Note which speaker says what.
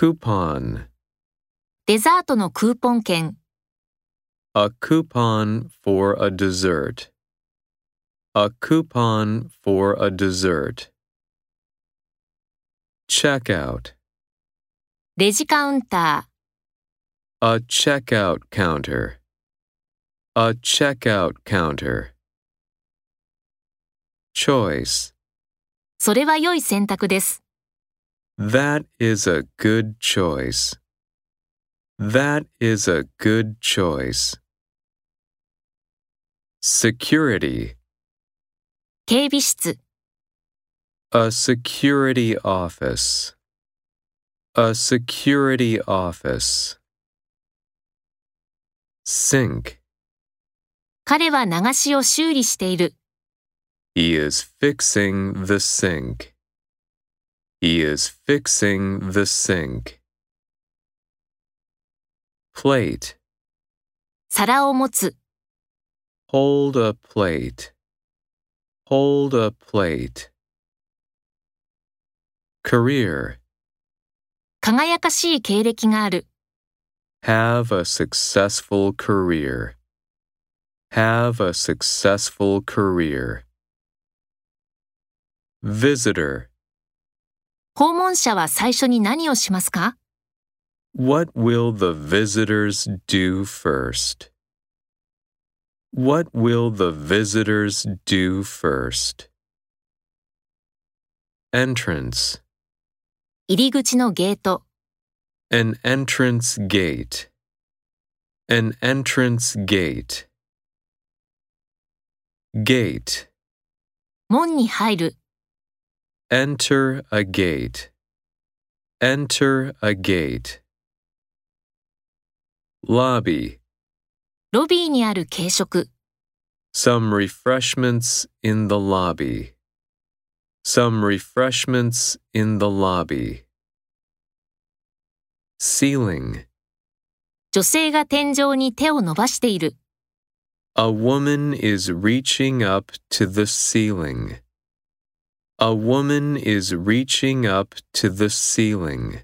Speaker 1: coupon,
Speaker 2: デザートのクーポン券、
Speaker 1: a coupon for a dessert. A coupon for a dessert. Checkout,
Speaker 2: レジカウンタ
Speaker 1: a checkout counter. A checkout counter. Choice,
Speaker 2: ー、それは良い選択です。
Speaker 1: that is a good choice. That is a good choice. Security,
Speaker 2: 警備室、
Speaker 1: a security office. A security office. Sink,
Speaker 2: 彼は流しを修理している。
Speaker 1: he is fixing the sink. He is fixing the sink. Plate,
Speaker 2: 皿を持つ、
Speaker 1: hold a plate. Hold a plate. Career,
Speaker 2: 輝かしい経歴がある。
Speaker 1: have a successful career. Have a successful career. Visitor,
Speaker 2: 訪問者は最初に何をしますか
Speaker 1: what will the visitors do first? What will the visitors do first? Entrance,
Speaker 2: 入り口のゲート、
Speaker 1: an entrance gate. An entrance gate. Gate,
Speaker 2: 門に入る、
Speaker 1: enter a gate. Enter a gate. Lobby,
Speaker 2: ロビーにある軽食、
Speaker 1: some refreshments in the lobby. Some refreshments in the lobby. Ceiling,
Speaker 2: 女性が天井に手を伸ばしている。
Speaker 1: a woman is reaching up to the ceiling. A woman is reaching up to the ceiling.